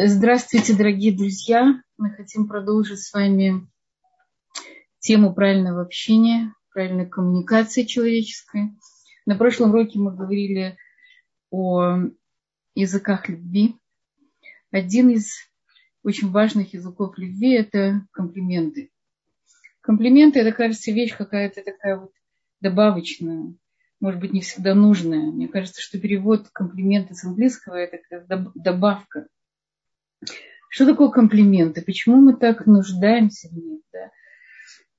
Здравствуйте, дорогие друзья. Мы хотим продолжить с вами тему правильного общения, правильной коммуникации человеческой. На прошлом уроке мы говорили о языках любви. Один из очень важных языков любви – это комплименты. Комплименты – это, кажется, вещь какая-то такая вот добавочная, может быть, не всегда нужная. Мне кажется, что перевод комплименты с английского – это добавка – что такое комплименты? Почему мы так нуждаемся в них? Да?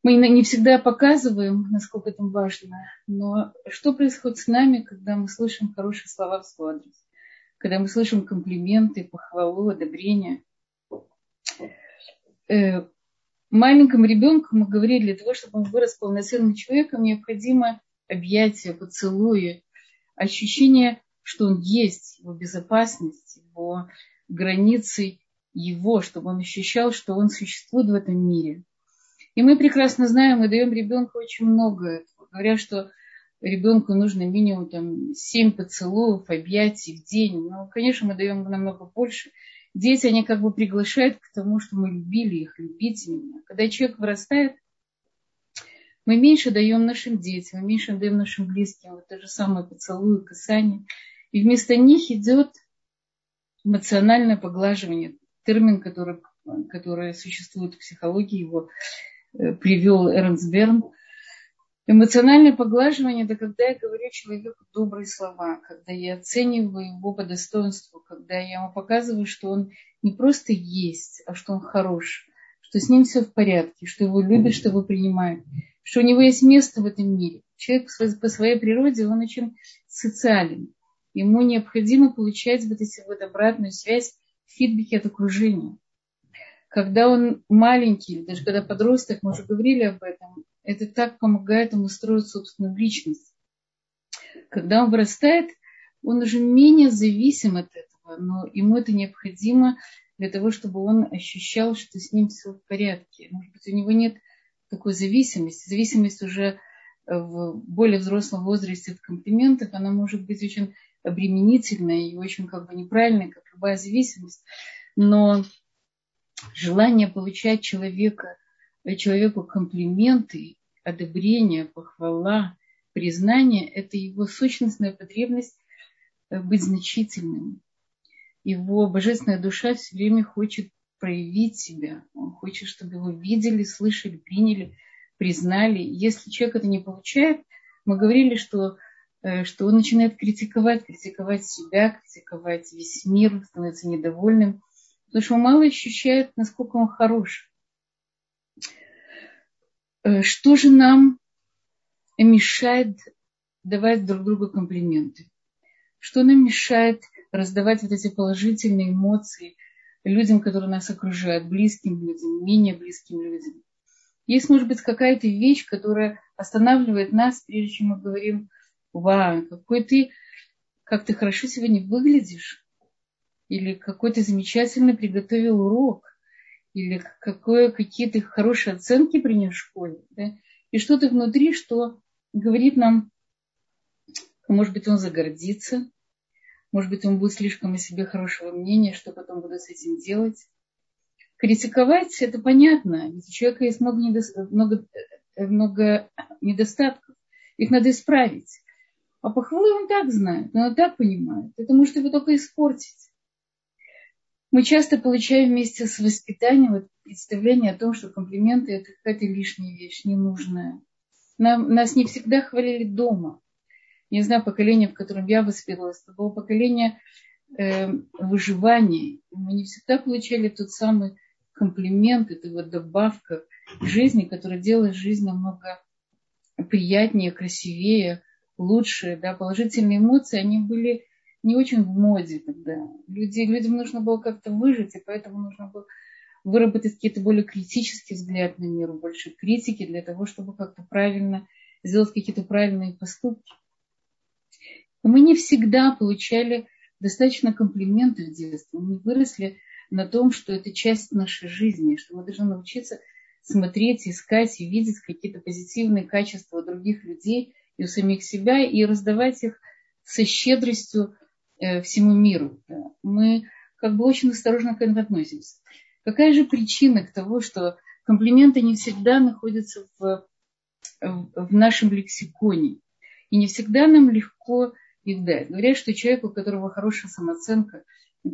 Мы не всегда показываем, насколько это важно, но что происходит с нами, когда мы слышим хорошие слова в свой адрес? Когда мы слышим комплименты, похвалу, одобрение? Э, маленькому ребенку мы говорили, для того, чтобы он вырос полноценным человеком, необходимо объятия, поцелуи, ощущение, что он есть, его безопасность, его границей его, чтобы он ощущал, что он существует в этом мире. И мы прекрасно знаем, мы даем ребенку очень много. Говорят, что ребенку нужно минимум там, 7 поцелуев, объятий в день. Но, конечно, мы даем намного больше. Дети, они как бы приглашают к тому, что мы любили их, любите меня. Когда человек вырастает, мы меньше даем нашим детям, мы меньше даем нашим близким. Вот то же самое поцелуй, касание. И вместо них идет эмоциональное поглаживание, термин, который, который существует в психологии, его э, привел Эрнст Берн. Эмоциональное поглаживание – это когда я говорю человеку добрые слова, когда я оцениваю его по достоинству, когда я ему показываю, что он не просто есть, а что он хорош, что с ним все в порядке, что его любят, что его принимают, что у него есть место в этом мире. Человек по своей природе, он очень социален ему необходимо получать вот эти вот обратную связь, фидбэки от окружения. Когда он маленький, даже когда подросток, мы уже говорили об этом, это так помогает ему строить собственную личность. Когда он вырастает, он уже менее зависим от этого, но ему это необходимо для того, чтобы он ощущал, что с ним все в порядке. Может быть, у него нет такой зависимости. Зависимость уже в более взрослом возрасте от комплиментов, она может быть очень обременительная и очень как бы неправильная, как любая зависимость. Но желание получать человека, человеку комплименты, одобрение, похвала, признание – это его сущностная потребность э, быть значительным. Его божественная душа все время хочет проявить себя. Он хочет, чтобы его видели, слышали, приняли, признали. Если человек это не получает, мы говорили, что Э, что он начинает критиковать, критиковать себя, критиковать весь мир, становится недовольным, потому что он мало ощущает, насколько он хорош. Э, что же нам мешает давать друг другу комплименты? Что нам мешает раздавать вот эти положительные эмоции людям, которые нас окружают, близким людям, менее близким людям? Есть, может быть, какая-то вещь, которая останавливает нас, прежде чем мы говорим вау, какой ты, как ты хорошо сегодня выглядишь, или какой ты замечательно приготовил урок, или какое, какие ты хорошие оценки принес в школе, да? и что-то внутри, что говорит нам, может быть, он загордится, может быть, он будет слишком о себе хорошего мнения, что потом буду с этим делать. Критиковать это понятно, ведь у человека есть много, недо... много, много недостатков, их надо исправить. А похвалы он так знает, он так понимает. Это может его только испортить. Мы часто получаем вместе с воспитанием вот представление о том, что комплименты это какая-то лишняя вещь, ненужная. Нам, нас не всегда хвалили дома. Не знаю, поколение, в котором я воспитывалась, это было поколение э, выживания. Мы не всегда получали тот самый комплимент, это вот добавка к жизни, которая делает жизнь намного приятнее, красивее, лучшие, да, положительные эмоции, они были не очень в моде тогда. Люди, людям нужно было как-то выжить, и поэтому нужно было выработать какие-то более критический взгляд на мир, больше критики для того, чтобы как-то правильно сделать какие-то правильные поступки. Но мы не всегда получали достаточно комплиментов в детстве. Мы выросли на том, что это часть нашей жизни, что мы должны научиться смотреть, искать и видеть какие-то позитивные качества других людей и у самих себя, и раздавать их со щедростью э, всему миру. Мы как бы очень осторожно к этому относимся. Какая же причина к тому, что комплименты не всегда находятся в, в нашем лексиконе? И не всегда нам легко их дать. Говорят, что человек, у которого хорошая самооценка,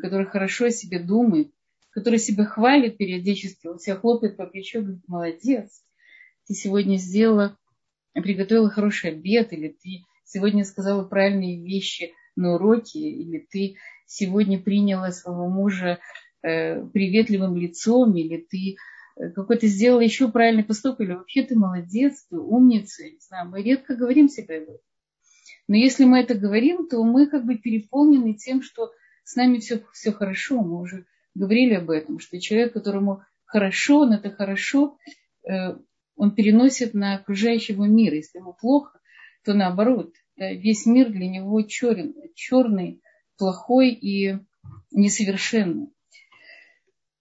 который хорошо о себе думает, который себя хвалит периодически, он себя хлопает по плечу, говорит, молодец, ты сегодня сделала, приготовила хороший обед, или ты сегодня сказала правильные вещи на уроке, или ты сегодня приняла своего мужа э, приветливым лицом, или ты э, какой-то сделала еще правильный поступок, или вообще ты молодец, ты умница, не знаю, мы редко говорим себе об этом. Но если мы это говорим, то мы как бы переполнены тем, что с нами все, все хорошо. Мы уже говорили об этом, что человек, которому хорошо, он это хорошо, э, он переносит на окружающего мира. Если ему плохо, то наоборот, весь мир для него черный, черный плохой и несовершенный.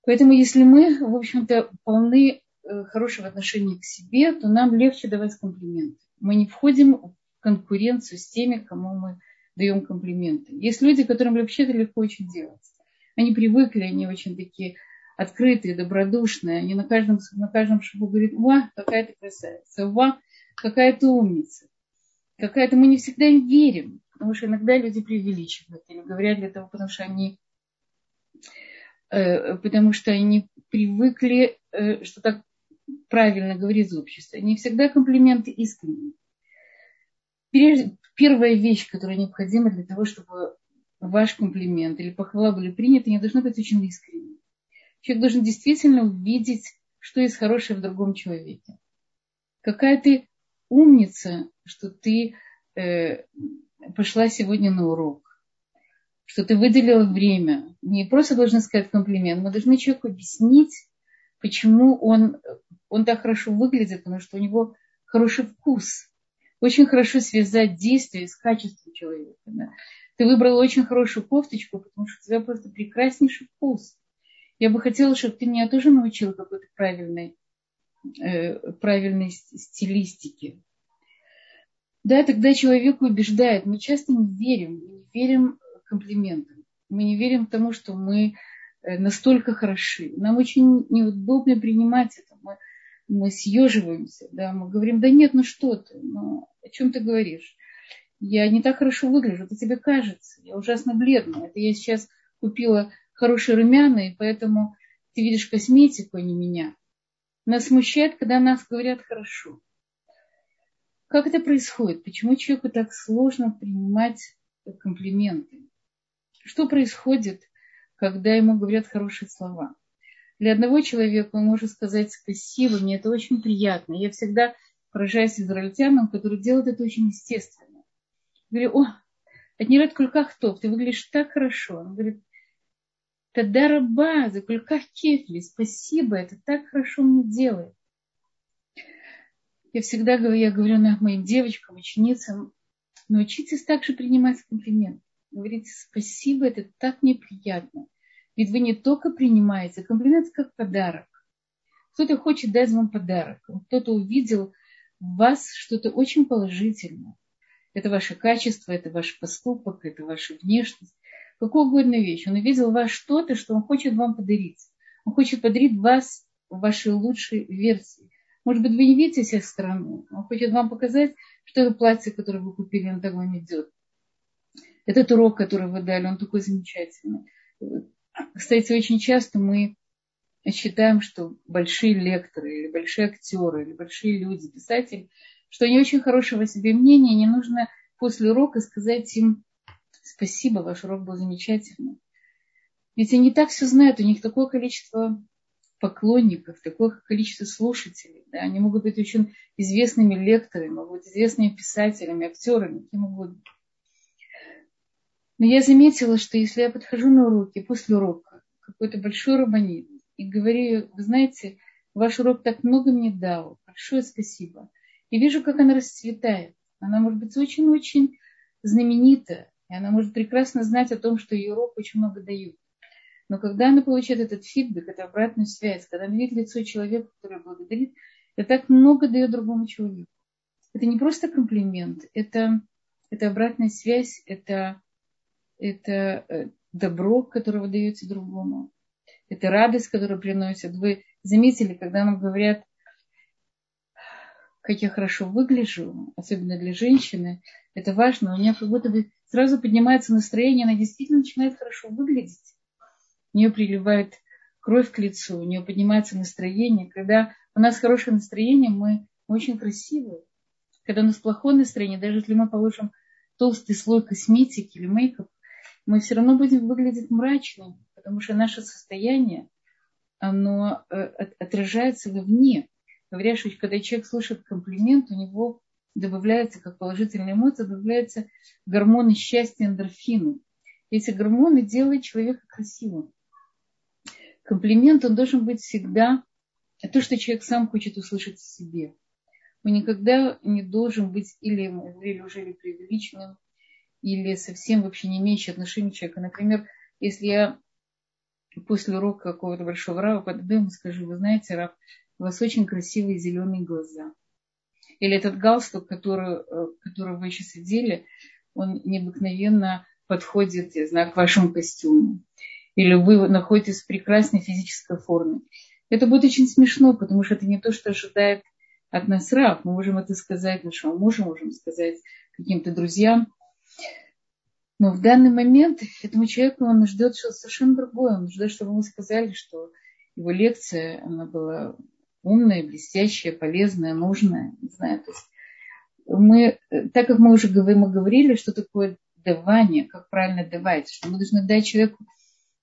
Поэтому если мы, в общем-то, полны э, хорошего отношения к себе, то нам легче давать комплименты. Мы не входим в конкуренцию с теми, кому мы даем комплименты. Есть люди, которым вообще это легко очень делать. Они привыкли, они очень такие открытые, добродушные. Они на каждом, на каждом шагу говорят, ва, какая ты красавица, ва, какая ты умница. Какая-то мы не всегда им верим. Потому что иногда люди преувеличивают или говорят для того, потому что они, э, потому что они привыкли, э, что так правильно говорит общество. Не всегда комплименты искренние. Первая вещь, которая необходима для того, чтобы ваш комплимент или похвала были приняты, не должна быть очень искренней. Человек должен действительно увидеть, что есть хорошее в другом человеке. Какая ты умница, что ты э, пошла сегодня на урок, что ты выделила время. Не просто должны сказать комплимент, мы должны человеку объяснить, почему он, он так хорошо выглядит, потому что у него хороший вкус. Очень хорошо связать действие с качеством человека. Да? Ты выбрала очень хорошую кофточку, потому что у тебя просто прекраснейший вкус. Я бы хотела, чтобы ты меня тоже научила какой-то правильной, э, правильной стилистике да, тогда человек убеждает. Мы часто не верим, мы не верим комплиментам. Мы не верим тому, что мы э, настолько хороши. Нам очень неудобно принимать это. Мы, мы съеживаемся, да, мы говорим, да нет, ну что ты, ну о чем ты говоришь? Я не так хорошо выгляжу, это тебе кажется. Я ужасно бледная. Это я сейчас купила хорошие румяна, и поэтому ты видишь косметику, а не меня. Нас смущает, когда нас говорят хорошо. Как это происходит? Почему человеку так сложно принимать комплименты? Что происходит, когда ему говорят хорошие слова? Для одного человека он может сказать спасибо, мне это очень приятно. Я всегда поражаюсь израильтянам, которые делают это очень естественно. Говорю, о, Аднират Кульках топ, ты выглядишь так хорошо. Он говорит, Тада раба, за Кульках кефли, спасибо, это так хорошо мне делает. Я всегда говорю, я говорю моим девочкам, ученицам, научитесь также принимать комплименты. Говорите спасибо, это так неприятно. Ведь вы не только принимаете, комплимент как подарок. Кто-то хочет дать вам подарок. Кто-то увидел в вас что-то очень положительное. Это ваше качество, это ваш поступок, это ваша внешность. Какую угодно вещь. Он увидел вас что-то, что он хочет вам подарить. Он хочет подарить вас вашей лучшей версии. Может быть, вы не видите всех стороны. Он хочет вам показать, что это платье, которое вы купили, он так вам идет. Этот урок, который вы дали, он такой замечательный. Кстати, очень часто мы считаем, что большие лекторы, или большие актеры, или большие люди, писатели, что они очень хорошего себе мнения, не нужно после урока сказать им спасибо, ваш урок был замечательный. Ведь они так все знают, у них такое количество поклонников, такое количество слушателей. Да, они могут быть очень известными лекторами, могут быть известными писателями, актерами, кем угодно. Но я заметила, что если я подхожу на уроки, после урока, какой-то большой рабанит, и говорю, вы знаете, ваш урок так много мне дал, большое спасибо. И вижу, как она расцветает. Она может быть очень-очень знаменита, она может прекрасно знать о том, что ее урок очень много дают. Но когда она получает этот фидбэк, эту обратную связь, когда она видит лицо человека, который благодарит, это так много дает другому человеку. Это не просто комплимент, это, это обратная связь, это, это, э, добро, которое вы даете другому. Это радость, которую приносят. Вы заметили, когда нам говорят, как я хорошо выгляжу, особенно для женщины, это важно. У нее как будто бы сразу поднимается настроение, она действительно начинает хорошо выглядеть. У нее приливает кровь к лицу, у нее поднимается настроение. Когда у нас хорошее настроение, мы очень красивые. Когда у нас плохое настроение, даже если мы положим толстый слой косметики или мейкап, мы все равно будем выглядеть мрачно, потому что наше состояние, оно э, отражается вовне. Говорят, что когда человек слушает комплимент, у него добавляется, как положительная эмоция, добавляются гормоны счастья, эндорфины. Эти гормоны делают человека красивым. Комплимент, он должен быть всегда то, что человек сам хочет услышать в себе. Он никогда не должен быть или, говорили уже, или преувеличенным, или совсем вообще не имеющий отношения к человеку. Например, если я после урока какого-то большого рава подойду ему скажу, вы знаете, раб, у вас очень красивые зеленые глаза. Или этот галстук, который, э, который вы сейчас одели, он необыкновенно подходит, я знаю, к вашему костюму. Или вы находитесь в прекрасной физической форме. Это будет очень смешно, потому что это не то, что ожидает от нас раб. Мы можем это сказать нашему мужу, можем сказать каким-то друзьям. Но в данный момент этому человеку он ждет что-то совершенно другое. Он ждет, чтобы мы сказали, что его лекция, она была умная, блестящая, полезная, нужная. Не знаю, то есть мы, так как мы уже мы говорили, что такое давание, как правильно давать, что мы должны дать человеку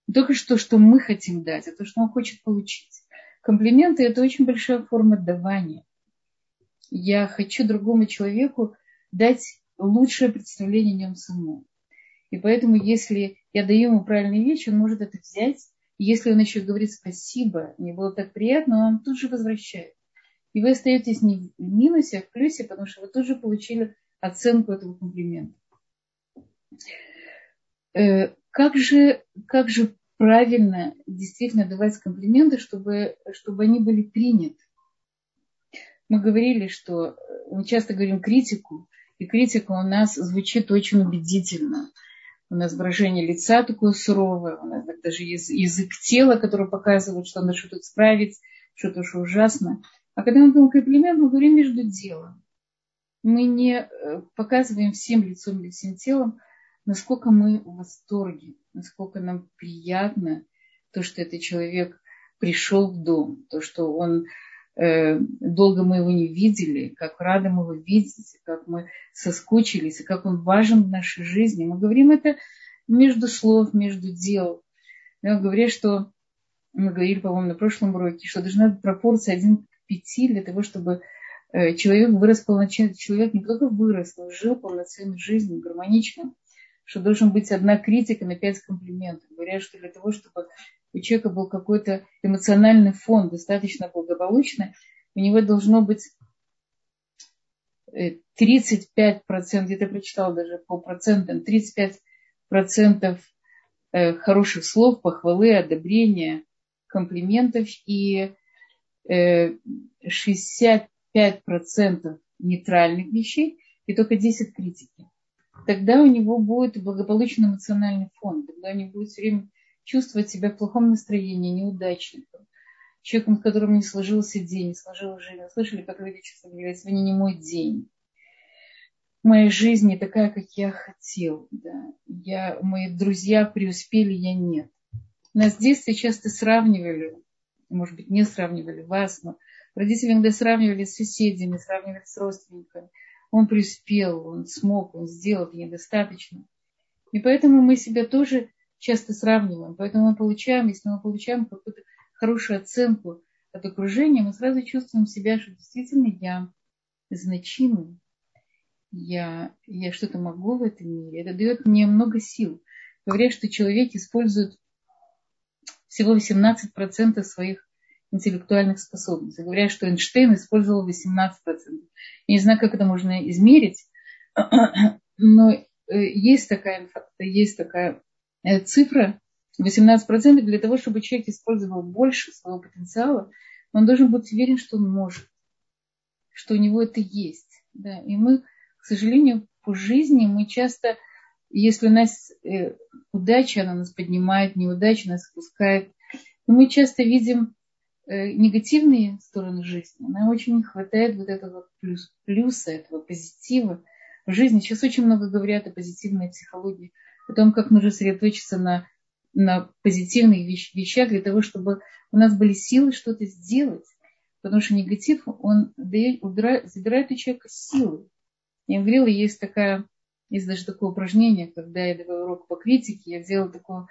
не только что, что мы хотим дать, а то, что он хочет получить. Комплименты – это очень большая форма давания. Я хочу другому человеку дать лучшее представление о нем самому. И поэтому, если я даю ему правильные вещи, он может это взять. Если он еще говорит спасибо, мне было так приятно, он тут же возвращает. И вы остаетесь не в минусе, а в плюсе, потому что вы тоже получили оценку этого комплимента. Э, как же, как же правильно действительно давать комплименты, чтобы, чтобы они были приняты? Мы говорили, что мы часто говорим критику, и критика у нас звучит очень убедительно у нас выражение лица такое суровое, у нас даже язык тела, который показывает, что надо что-то исправить, что-то уж ужасно. А когда мы говорим комплимент, мы говорим между делом. Мы не э, показываем всем лицом или всем телом, насколько мы в восторге, насколько нам приятно то, что этот человек пришел в дом, то, что он долго мы его не видели, как рады мы его видеть, как мы соскучились, и как он важен в нашей жизни. Мы говорим это между слов, между дел. Я говорю, что мы говорили, по-моему, на прошлом уроке, что должна быть пропорция один к пяти для того, чтобы э, человек вырос полноценный, человек не только вырос, но жил полноценной жизнью, гармонично, что должен быть одна критика на пять комплиментов. Говорят, что для того, чтобы у человека был какой-то эмоциональный фон достаточно благополучный, у него должно быть 35%, э, где-то прочитал даже по процентам, 35% э, хороших слов, похвалы, одобрения, комплиментов и 65% э, нейтральных вещей и только 10 критики. Тогда у него будет благополучный эмоциональный фон, тогда у него будет все время чувствовать себя в плохом настроении, неудачником, человеком, с которым не сложился день, не сложилась жизнь. Слышали, как люди часто говорят, сегодня не мой день. Моя жизнь не такая, как я хотел. Да. Я, мои друзья преуспели, я нет. Нас в детстве часто сравнивали, может быть, не сравнивали вас, но родители иногда сравнивали с соседями, сравнивали с родственниками. Он преуспел, он смог, он сделал, недостаточно. И поэтому мы себя тоже часто сравниваем. Поэтому мы получаем, если мы получаем какую-то хорошую оценку от окружения, мы сразу чувствуем себя, что действительно я значимый, я, я что-то могу в этом мире. Это дает мне много сил. Говорят, что человек использует всего 18% своих интеллектуальных способностей. Говорят, что Эйнштейн использовал 18%. Я не знаю, как это можно измерить, но э, есть такая, есть такая цифра 18% для того, чтобы человек использовал больше своего потенциала, он должен быть уверен, что он может, что у него это есть. Да. И мы, к сожалению, по жизни мы часто если у нас э, удача, она нас поднимает, неудача нас спускает. Мы часто видим э, негативные стороны жизни. Нам очень не хватает вот этого плюс, плюса, этого позитива в жизни. Сейчас очень много говорят о позитивной психологии, о том, как нужно сосредоточиться на, на позитивных вещ, вещах для того, чтобы у нас были силы что-то сделать. Потому что негатив, он убирает, забирает у человека силы. Я говорила, есть такая, есть даже такое упражнение, когда я давала урок по критике, я делала такое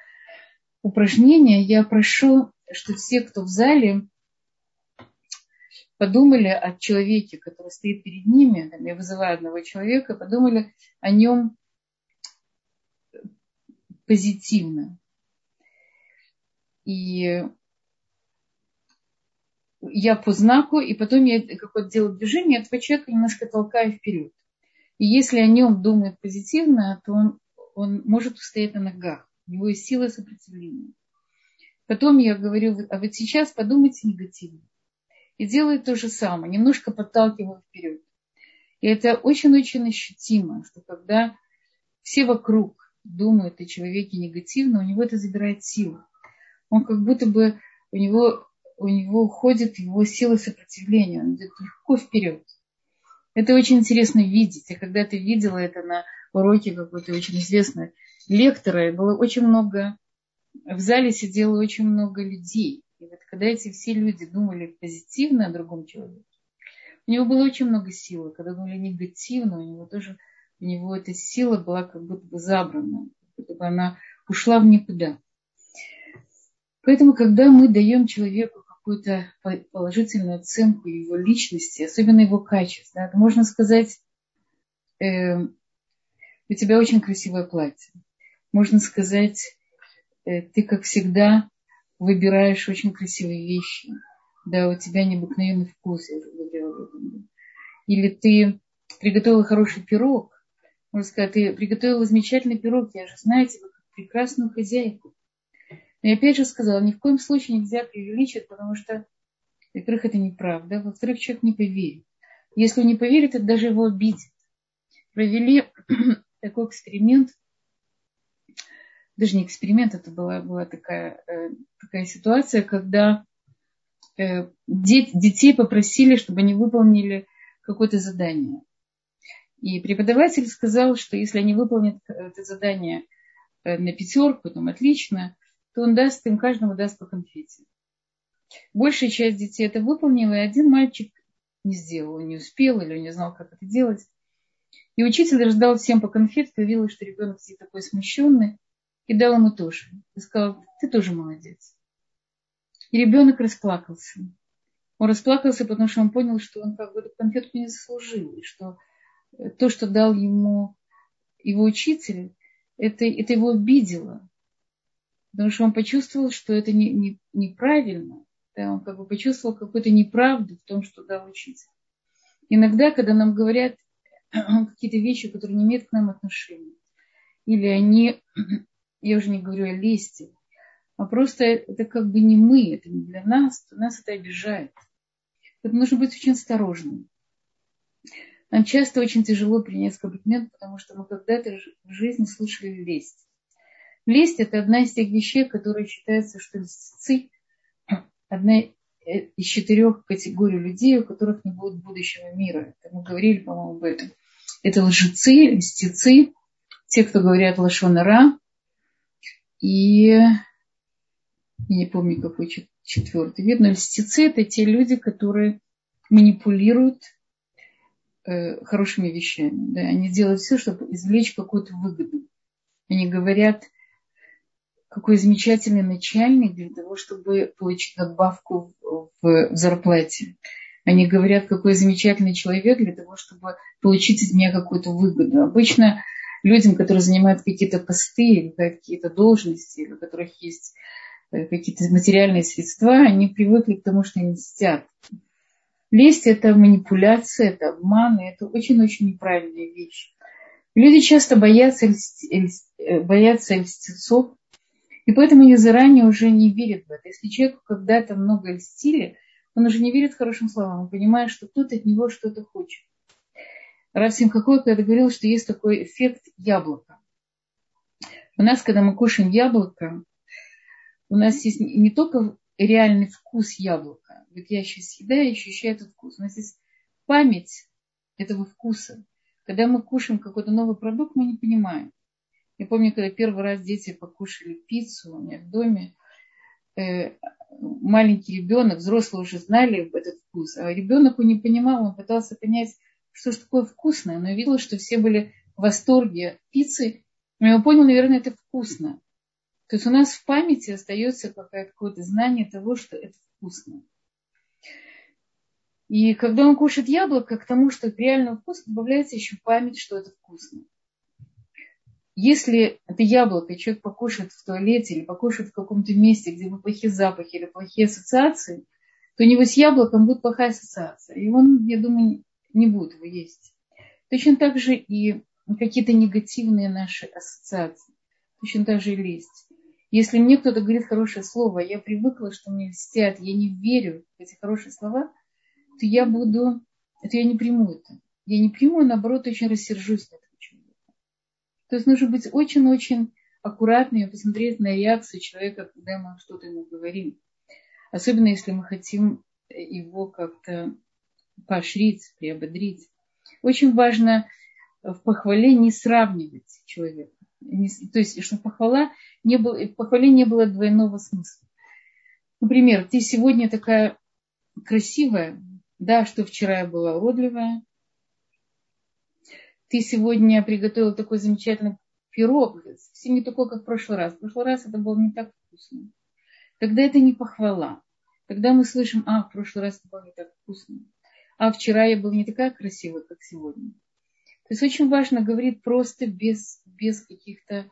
упражнение, я прошу, что все, кто в зале, подумали о человеке, который стоит перед ними, я вызываю одного человека, подумали о нем позитивно. И я по знаку, и потом я какое-то делаю движение, этого человека немножко толкаю вперед. И если о нем думают позитивно, то он, он может устоять на ногах. У него есть сила сопротивления. Потом я говорю, а вот сейчас подумайте негативно и делает то же самое, немножко подталкивая вперед. И это очень-очень ощутимо, что когда все вокруг думают о человеке негативно, у него это забирает силу. Он как будто бы, у него, у него уходит его сила сопротивления, он идет легко вперед. Это очень интересно видеть. Я когда-то видела это на уроке какой-то очень известной лектора, было очень много, в зале сидело очень много людей. И вот когда эти все люди думали позитивно о другом человеке, у него было очень много силы. Когда думали негативно, у него тоже, у него эта сила была как будто бы забрана, как будто бы она ушла в никуда. Поэтому, когда мы даем человеку какую-то положительную оценку его личности, особенно его качеств, да, можно сказать, э, у тебя очень красивое платье. Можно сказать, э, ты, как всегда, выбираешь очень красивые вещи. Да, у тебя необыкновенный вкус, я. Или ты приготовила хороший пирог. Можно сказать, ты приготовила замечательный пирог, я же знаю тебя как прекрасную хозяйку. Но я опять же сказала, ни в коем случае нельзя преувеличить, потому что, во-первых, это неправда, во-вторых, человек не поверит. Если он не поверит, это даже его обидит. Провели такой эксперимент даже не эксперимент, это была, была такая, э, такая ситуация, когда э, дет, детей попросили, чтобы они выполнили какое-то задание. И преподаватель сказал, что если они выполнят это задание э, на пятерку, там отлично, то он даст им, каждому даст по конфете. Большая часть детей это выполнила, и один мальчик не сделал, не успел или не знал, как это делать. И учитель раздал всем по конфетке, увидел, что ребенок сидит такой смущенный, и дал ему тоже. И сказал, ты тоже молодец. И ребенок расплакался. Он расплакался, потому что он понял, что он как бы эту конфетку не заслужил. И что то, что дал ему его учитель, это, это его обидело. Потому что он почувствовал, что это не, не, неправильно. Да, он как бы почувствовал какую-то неправду в том, что дал учитель. Иногда, когда нам говорят какие-то вещи, которые не имеют к нам отношения, или они я уже не говорю о лести, а просто это как бы не мы, это не для нас, то нас это обижает. Поэтому нужно быть очень осторожным. Нам часто очень тяжело принять комплимент, потому что мы когда-то в жизни слышали лесть. Лесть – это одна из тех вещей, которые считаются, что льстецы – одна из четырех категорий людей, у которых не будет будущего мира. Это мы говорили, по-моему, об этом. Это лжецы, льстецы, те, кто говорят лошонара, и я не помню, какой четвертый вид, но льстецы это те люди, которые манипулируют э, хорошими вещами. Да? Они делают все, чтобы извлечь какую-то выгоду. Они говорят, какой замечательный начальник для того, чтобы получить надбавку в, в зарплате. Они говорят, какой замечательный человек для того, чтобы получить из меня какую-то выгоду. Обычно людям, которые занимают какие-то посты или какие-то должности, или у которых есть э, какие-то материальные средства, они привыкли к тому, что они мстят. Лесть – это манипуляция, это обман, и это очень-очень неправильная вещь. Люди часто боятся, э, боятся льстецов, и поэтому они заранее уже не верят в это. Если человеку когда-то много льстили, он уже не верит хорошим словам, он понимает, что кто-то от него что-то хочет. Раф Симхакой когда говорил, что есть такой эффект яблока. У нас, когда мы кушаем яблоко, у нас есть не только реальный вкус яблока. Вот я сейчас съедаю и ощущаю этот вкус. У нас память этого вкуса. Когда мы кушаем какой-то новый продукт, мы не понимаем. Я помню, когда первый раз дети покушали пиццу у меня в доме, э, маленький ребенок, взрослые уже знали этот вкус, а ребенок он не понимал, он пытался понять, что же такое вкусное, но видел, что все были в восторге от пиццы, и он понял, наверное, это вкусно. То есть у нас в памяти остается какое-то знание того, что это вкусно. И когда он кушает яблоко, к тому, что реально вкусно, добавляется еще память, что это вкусно. Если это яблоко человек покушает в туалете или покушает в каком-то месте, где будут плохие запахи или плохие ассоциации, то у него с яблоком будет плохая ассоциация. И он, я думаю, не будет его есть. Точно так же и какие-то негативные наши ассоциации. Точно так же и лесть. Если мне кто-то говорит хорошее слово, я привыкла, что мне льстят, я не верю в эти хорошие слова, то я буду, то я не приму это. Я не приму, а наоборот, очень рассержусь на этого человека. То есть нужно быть очень-очень аккуратным посмотреть на реакцию человека, когда мы что-то ему говорим. Особенно если мы хотим его как-то поощрить, приободрить. Очень важно в похвале не сравнивать человека. То есть, чтобы похвала не было, в похвале не было двойного смысла. Например, ты сегодня такая красивая, да, что вчера я была уродливая. Ты сегодня приготовила такой замечательный пирог, совсем не такой, как в прошлый раз. В прошлый раз это было не так вкусно. Тогда это не похвала. Тогда мы слышим, а, в прошлый раз это было не так вкусно. А вчера я была не такая красивая, как сегодня. То есть очень важно говорить просто без, без каких-то,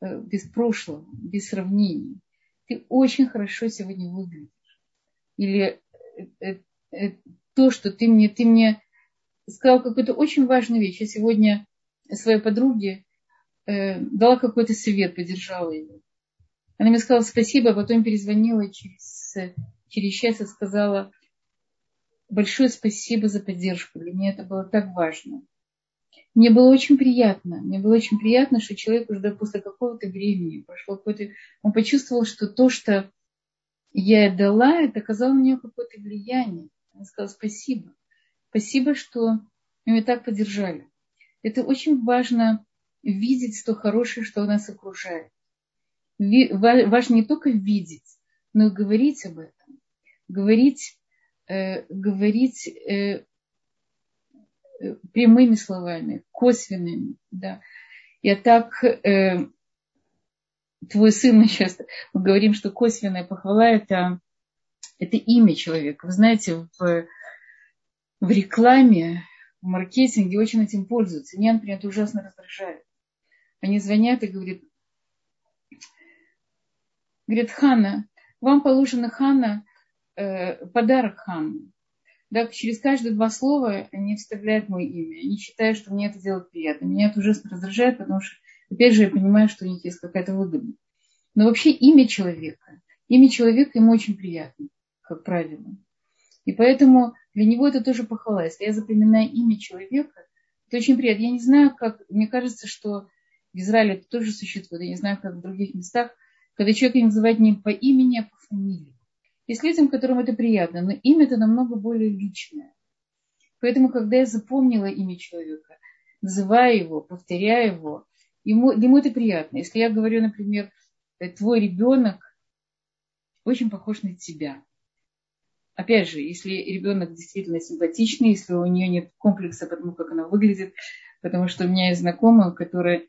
э, без прошлого, без сравнений. Ты очень хорошо сегодня выглядишь. Или э, э, то, что ты мне, ты мне сказал какую-то очень важную вещь. Я сегодня своей подруге э, дала какой-то совет, поддержала ее. Она мне сказала спасибо, а потом перезвонила через, через час и сказала большое спасибо за поддержку. Для меня это было так важно. Мне было очень приятно. Мне было очень приятно, что человек уже после какого-то времени прошло какое-то... Он почувствовал, что то, что я дала, это оказало на него какое-то влияние. Он сказал спасибо. Спасибо, что меня так поддержали. Это очень важно видеть то хорошее, что нас окружает. Важно не только видеть, но и говорить об этом. Говорить, э, говорить э, прямыми словами, косвенными. Да. Я так... Э, твой сын сейчас мы говорим, что косвенная похвала это это имя человека. Вы знаете, в, в рекламе, в маркетинге очень этим пользуются. Меня, например, это ужасно раздражает. Они звонят и говорят, говорят, Хана, вам положено Хана, э, подарок Ханны. Да, через каждые два слова они вставляют мое имя. Они считают, что мне это делает приятно. Меня это ужасно раздражает, потому что, опять же, я понимаю, что у них есть какая-то выгода. Но вообще имя человека, имя человека ему очень приятно как правило. И поэтому для него это тоже похвала. Если я запоминаю имя человека, это очень приятно. Я не знаю, как, мне кажется, что в Израиле это тоже существует, я не знаю, как в других местах, когда человека называют не по имени, а по фамилии. Есть людям, которым это приятно, но имя это намного более личное. Поэтому, когда я запомнила имя человека, называя его, повторяя его, ему, ему это приятно. Если я говорю, например, твой ребенок очень похож на тебя опять же, если ребенок действительно симпатичный, если у нее нет комплекса потому, как она выглядит, потому что у меня есть знакомая, которая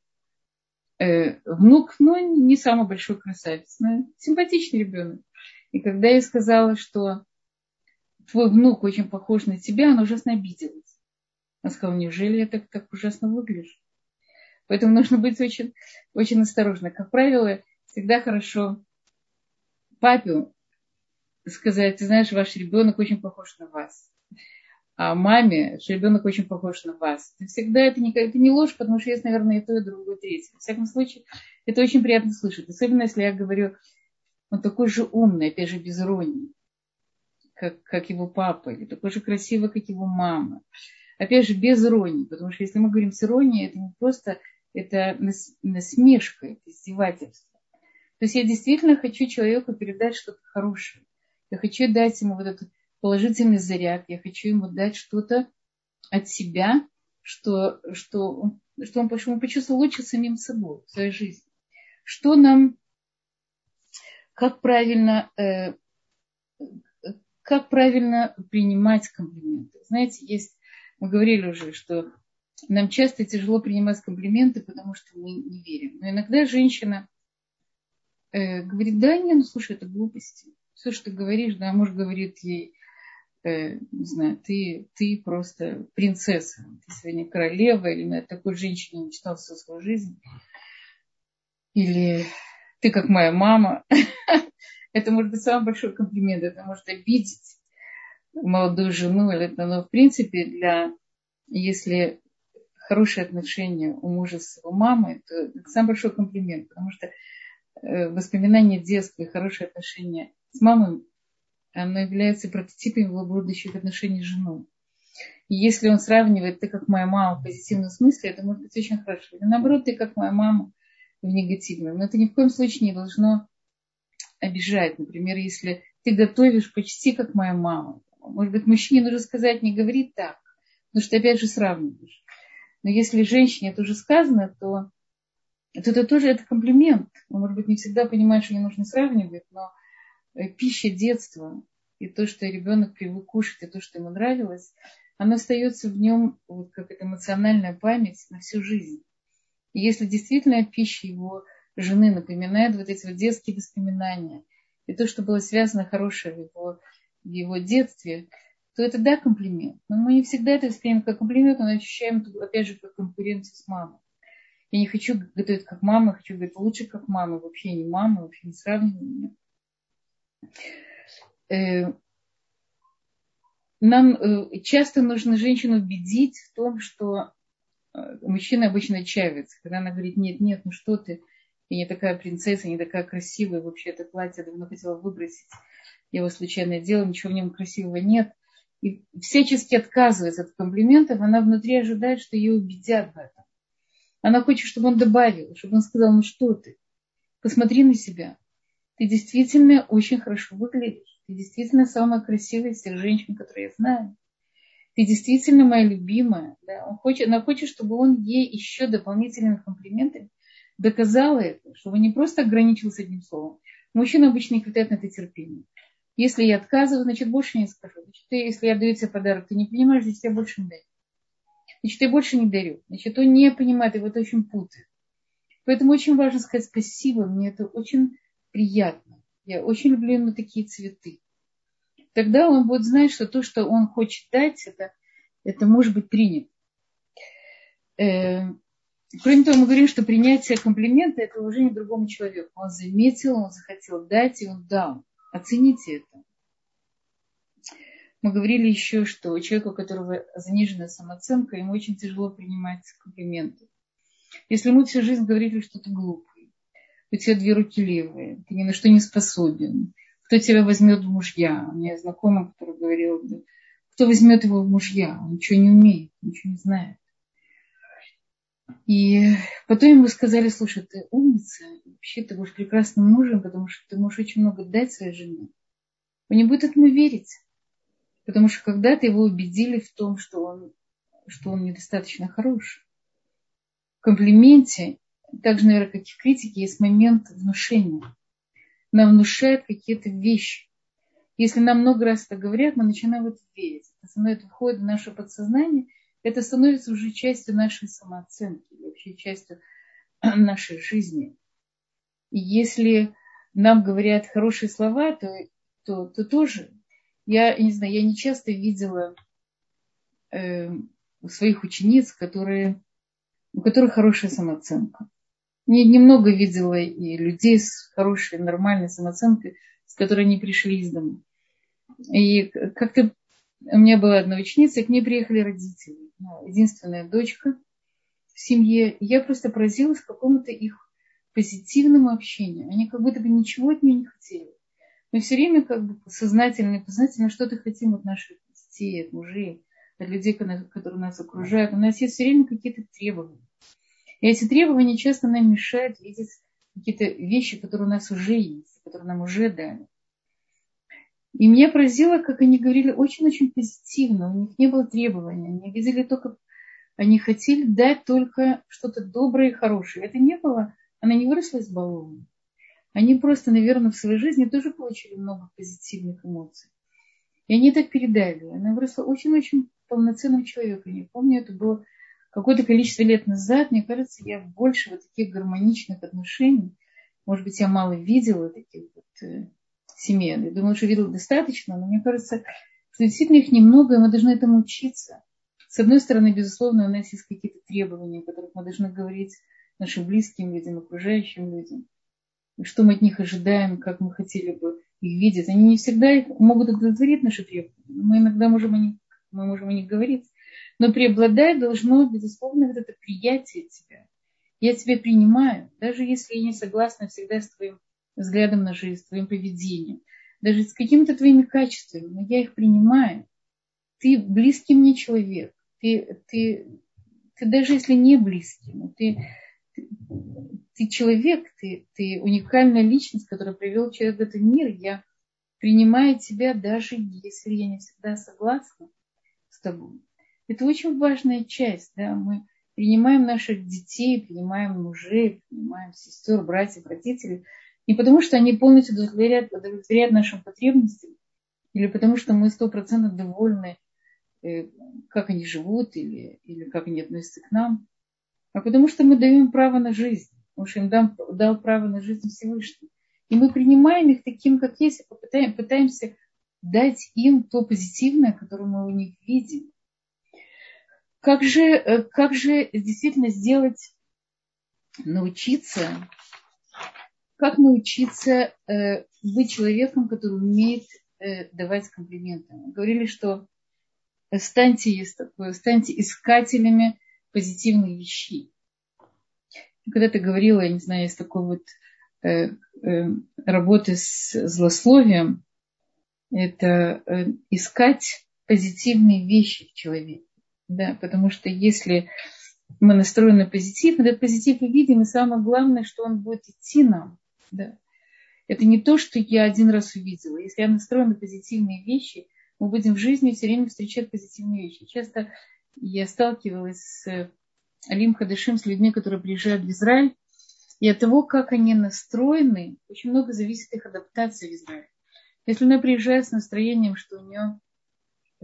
э, внук, ну, не самый большой красавец, но симпатичный ребенок. И когда я сказала, что твой внук очень похож на тебя, она ужасно обиделась. Она сказала, неужели я так, так ужасно выгляжу? Поэтому нужно быть очень, очень осторожно. Как правило, всегда хорошо папе сказать, ты знаешь, ваш ребенок очень похож на вас. А маме, что ребенок очень похож на вас. И всегда это не, это не ложь, потому что есть, наверное, и то, и другое, и третье. В всяком случае, это очень приятно слышать. Особенно, если я говорю, он такой же умный, опять же, без иронии, как, как его папа, или такой же красивый, как его мама. Опять же, без иронии, потому что если мы говорим с иронией, это не просто это насмешка, это издевательство. То есть я действительно хочу человеку передать что-то хорошее. Я хочу дать ему вот этот положительный заряд. Я хочу ему дать что-то от себя, что, что, что он, он почувствовал лучше самим собой в своей жизни. Что нам, как правильно, э, как правильно принимать комплименты. Знаете, есть, мы говорили уже, что нам часто тяжело принимать комплименты, потому что мы не верим. Но иногда женщина э, говорит, да, не, ну слушай, это глупости. Все, что ты говоришь, да, муж говорит ей, э, не знаю, ты, ты просто принцесса, ты сегодня королева, или на такой женщине мечтал всю свою жизнь. Или ты как моя мама. Это может быть самый большой комплимент, это может обидеть молодую жену, или это, но в принципе для, если хорошие отношения у мужа с его мамой, то это самый большой комплимент, потому что э, воспоминания детства и хорошие отношения с мамой, оно является прототипом его будущих отношений с женой. И если он сравнивает, ты как моя мама в позитивном смысле, это может быть очень хорошо. Или наоборот, ты как моя мама в негативном. Но это ни в коем случае не должно обижать. Например, если ты готовишь почти как моя мама. Может быть, мужчине нужно сказать, не говори так, потому что опять же сравниваешь. Но если женщине это уже сказано, то, то это тоже это комплимент. Он, может быть, не всегда понимает, что не нужно сравнивать, но э, пища детства и то, что ребенок привык кушать, и то, что ему нравилось, оно остается в нем вот как эмоциональная память на всю жизнь. Если действительно пища его жены напоминает вот эти вот детские воспоминания, и то, что было связано хорошее в его, в его детстве, то это да, комплимент. Но мы не всегда это воспринимаем как комплимент, но ощущаем опять же, как конкуренцию с мамой. Я не хочу готовить как мама, хочу говорить лучше как мама, вообще не мама, вообще не сравнивай меня. Э, нам э, часто нужно женщину убедить в том, что э, мужчина обычно отчаивается, когда она говорит, нет, нет, ну что ты, я не такая принцесса, не такая красивая, вообще это платье давно хотела выбросить, я его случайно делала, ничего в нем красивого нет и всячески отказывается от комплиментов, она внутри ожидает, что ее убедят в этом. Она хочет, чтобы он добавил, чтобы он сказал, ну что ты, посмотри на себя. Ты действительно очень хорошо выглядишь. Ты действительно самая красивая из всех женщин, которые я знаю. Ты действительно моя любимая. Да? Он хочет, она хочет, чтобы он ей еще дополнительными комплиментами доказал это, чтобы не просто ограничился одним словом. Мужчина обычно не хватает на это терпения. Если я отказываю, значит, больше не скажу. Значит, ты, если я даю тебе подарок, ты не понимаешь, значит, я больше не даю. Значит, я больше не дарю. Значит, он не понимает, его это очень путает. Поэтому очень важно сказать спасибо, мне это очень приятно. Я очень люблю ему такие цветы. Тогда он будет знать, что то, что он хочет дать, это, это может быть принято. Э, кроме того, мы говорим, что принятие комплимента – это уже не другому человеку. Он заметил, он захотел дать, и он дал. Оцените это. Мы говорили еще, что человеку, у которого заниженная самооценка, ему очень тяжело принимать комплименты. Если мы всю жизнь говорили, что ты глупый, у тебя две руки левые, ты ни на что не способен, кто тебя возьмет в мужья? У меня знакомый, который говорил, кто возьмет его в мужья? Он ничего не умеет, ничего не знает. И потом ему сказали, слушай, ты умница, вообще ты будешь прекрасным мужем, потому что ты можешь очень много дать своей жене. Он не будет этому верить. Потому что когда-то его убедили в том, что он, что он недостаточно хорош. В комплименте, так же, наверное, как и в критике, есть момент внушения. Нам внушают какие-то вещи. Если нам много раз это говорят, мы начинаем в это верить. Это входит в наше подсознание – это становится уже частью нашей самооценки, вообще частью нашей жизни. И если нам говорят хорошие слова, то, то, то тоже. Я не знаю, я не часто видела э, своих учениц, которые, у которых хорошая самооценка. Не, немного видела и людей с хорошей, нормальной самооценкой, с которой они пришли из дома. И как-то у меня была одна ученица, и к ней приехали родители. Ну, единственная дочка в семье. И я просто поразилась какому-то их позитивному общению. Они как будто бы ничего от нее не хотели. Мы все время как бы сознательно и познательно что-то хотим от наших детей, от мужей, от людей, которые нас окружают. У нас есть все время какие-то требования. И эти требования часто нам мешают видеть какие-то вещи, которые у нас уже есть, которые нам уже дали. И меня поразило, как они говорили очень-очень позитивно. У них не было требований. Они видели только, они хотели дать только что-то доброе и хорошее. Это не было, она не выросла из баллона. Они просто, наверное, в своей жизни тоже получили много позитивных эмоций. И они так передали. Она выросла очень-очень полноценным человеком. Я помню, это было какое-то количество лет назад. Мне кажется, я больше вот таких гармоничных отношений. Может быть, я мало видела таких вот э, семей. Я думаю, что видела достаточно, но мне кажется, что действительно их немного, и мы должны этому учиться. С одной стороны, безусловно, у нас есть какие-то требования, о которых мы должны говорить нашим близким людям, окружающим людям. Что мы от них ожидаем, как мы хотели бы их видеть. Они не всегда могут удовлетворить наши требования. Мы иногда можем о них, мы можем о них говорить. Но преобладать должно, безусловно, вот это приятие тебя. Я тебя принимаю, даже если я не согласна всегда с твоим взглядом на жизнь, твоим поведением, даже с какими-то твоими качествами, но я их принимаю. Ты близкий мне человек. Ты, ты, ты даже если не близкий, но ты, ты, ты человек, ты, ты уникальная личность, которая привел человека в этот мир. Я принимаю тебя, даже если я не всегда согласна с тобой. Это очень важная часть. Да? Мы принимаем наших детей, принимаем мужей, принимаем сестер, братьев, родителей – не потому, что они полностью удовлетворяют, удовлетворяют нашим потребностям, или потому, что мы сто процентов довольны, э, как они живут, или, или как они относятся к нам, а потому что мы даем право на жизнь, потому что им дам, дал право на жизнь Всевышний. И мы принимаем их таким, как есть, и пытаемся дать им то позитивное, которое мы у них видим. Как же, э, как же действительно сделать, научиться как научиться э, быть человеком, который умеет э, давать комплименты. Говорили, что станьте, есть такое, станьте искателями позитивных вещей. Когда ты говорила, я не знаю, есть такой вот э, э, работы с злословием, это э, искать позитивные вещи в человеке. Да, потому что если мы настроены позитивно, этот позитив мы видим, и самое главное, что он будет идти нам. Да. Это не то, что я один раз увидела. Если я настроена на позитивные вещи, мы будем в жизни все время встречать позитивные вещи. Часто я сталкивалась с Алим Хадышим, с людьми, которые приезжают в Израиль, и от того, как они настроены, очень много зависит их адаптация в Израиль. Если она приезжает с настроением, что у нее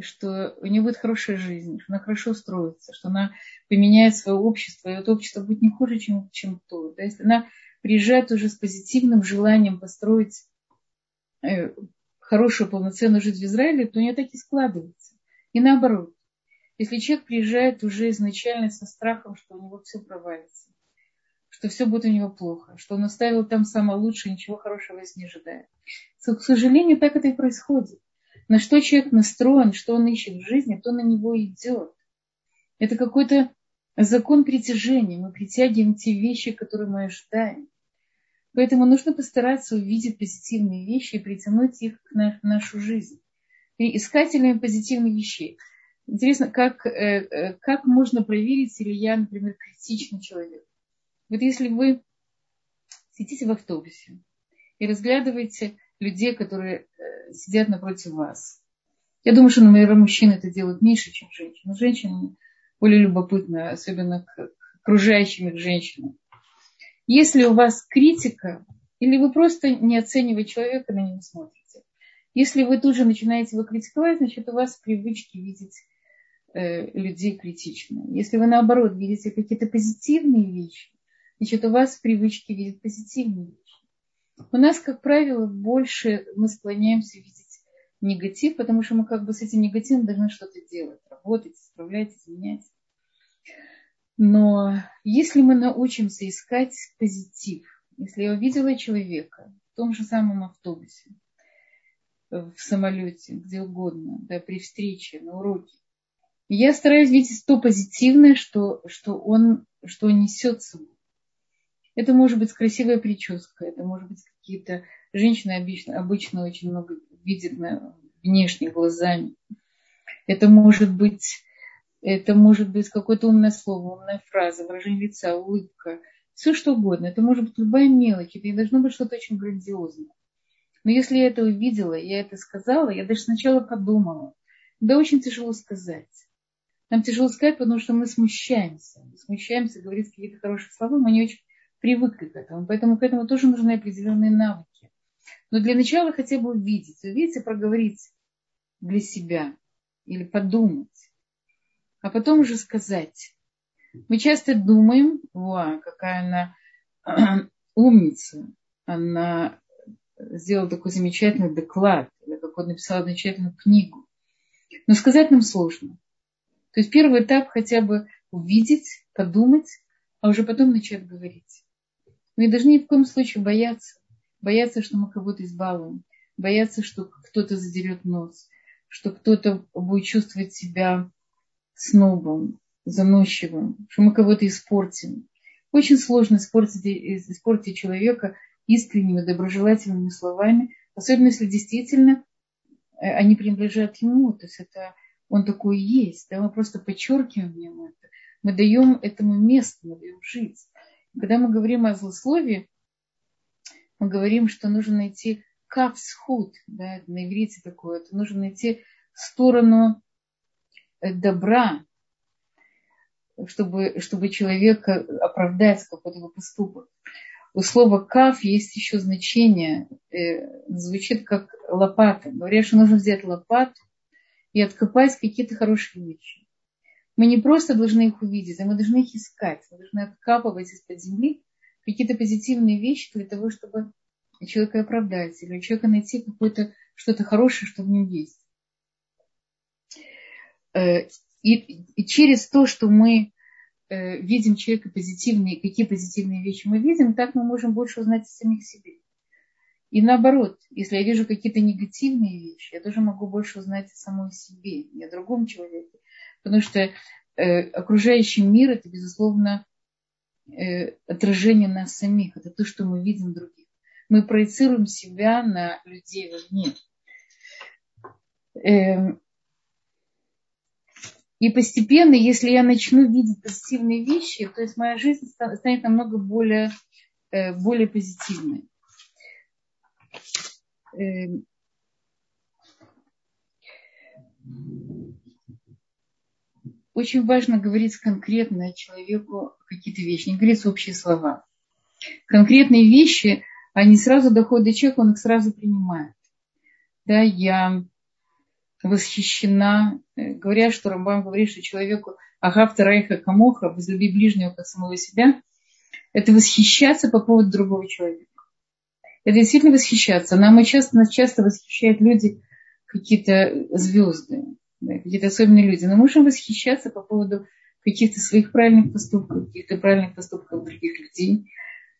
что у нее будет хорошая жизнь, что она хорошо устроится, что она поменяет свое общество, и это общество будет не хуже, чем, чем то. Да? Если она приезжает уже с позитивным желанием построить э, хорошую полноценную жизнь в Израиле, то у нее так и складывается. И наоборот. Если человек приезжает уже изначально со страхом, что у него все провалится, что все будет у него плохо, что он оставил там самое лучшее, ничего хорошего из не ожидает. К сожалению, так это и происходит. На что человек настроен, что он ищет в жизни, то на него идет. Это какой-то закон притяжения. Мы притягиваем те вещи, которые мы ожидаем. Поэтому нужно постараться увидеть позитивные вещи и притянуть их в нашу жизнь. И искателями позитивных вещей. Интересно, как, э, э, как можно проверить, или я, например, критичный человек. Вот если вы сидите в автобусе и разглядываете людей, которые э, сидят напротив вас. Я думаю, что, наверное, мужчины это делают меньше, чем женщины. Женщины более любопытны, особенно к окружающим их женщинам. Если у вас критика, или вы просто не оцениваете человека, на него смотрите. Если вы тут же начинаете его критиковать, значит, у вас привычки видеть э, людей критично. Если вы, наоборот, видите какие-то позитивные вещи, значит, у вас привычки видеть позитивные вещи. У нас, как правило, больше мы склоняемся видеть негатив, потому что мы как бы с этим негативом должны что-то делать, работать, исправлять, изменять. Но если мы научимся искать позитив, если я увидела человека в том же самом автобусе, в самолете, где угодно, да, при встрече, на уроке, я стараюсь видеть то позитивное, что, что, он, что он несет собой. Это может быть красивая прическа, это может быть какие-то... Женщины обычно, обычно очень много видят на, внешне глазами. Это может быть Это может быть какое-то умное слово, умная фраза, выражение лица, улыбка, все что угодно. Это может быть любая мелочь, это не должно быть что-то очень грандиозное. Но если я это увидела, я это сказала, я даже сначала подумала. Да очень тяжело сказать. Нам тяжело сказать, потому что мы смущаемся. Мы смущаемся говорить какие-то хорошие слова, мы не очень привыкли к этому. Поэтому к этому тоже нужны определенные навыки. Но для начала хотя бы увидеть, увидеть и проговорить для себя или подумать, а потом уже сказать. Мы часто думаем, вау, какая она умница, она сделала такой замечательный доклад, или какой написала замечательную книгу. Но сказать нам сложно. То есть первый этап хотя бы увидеть, подумать, а уже потом начать говорить. Мы не должны ни в коем случае бояться. Бояться, что мы кого-то избалуем. Бояться, что кто-то задерет нос. Что кто-то будет чувствовать себя снобом, заносчивым. Что мы кого-то испортим. Очень сложно испортить, испортить человека искренними, доброжелательными словами. Особенно, если действительно э, они принадлежат ему. То есть это он такой есть. Да? Мы просто подчеркиваем ему это. Мы даем этому место, мы даем жить. Когда мы говорим о злословии, мы говорим, что нужно найти капсхуд, да, на иврите такое, это нужно найти сторону э, добра, чтобы, чтобы человека оправдать какой-то поступок. У слова каф есть еще значение, э, звучит как лопата. Говорят, что нужно взять лопату и откопать какие-то хорошие вещи. Мы не просто должны их увидеть, а мы должны их искать. Мы должны откапывать из-под земли какие-то позитивные вещи для того, чтобы человека оправдать или у человека найти какое-то что-то хорошее, что в нем есть. Э, и, через то, что мы э, видим человека позитивные, какие позитивные вещи мы видим, так мы можем больше узнать о самих себе. И наоборот, если я вижу какие-то негативные вещи, я тоже могу больше узнать о самой себе, не о другом человеке. Потому что э, окружающий мир это, безусловно, э, отражение нас самих. Это то, что мы видим других. Мы проецируем себя на людей вовне. Э, и постепенно, если я начну видеть позитивные вещи, то есть моя жизнь станет намного более, э, более позитивной. Эм, очень важно говорить конкретно человеку какие-то вещи, не говорить общие слова. Конкретные вещи, они сразу доходят до человека, он их сразу принимает. Да, я восхищена, э, говорят, что Рамбам говорит, что человеку Агавта Райха Камоха, возлюби ближнего как самого себя, это восхищаться по поводу другого человека это действительно восхищаться. Нам и часто, нас часто восхищают люди, какие-то звезды, да, какие-то особенные люди. Но можем восхищаться по поводу каких-то своих правильных поступков, каких-то правильных поступков других людей.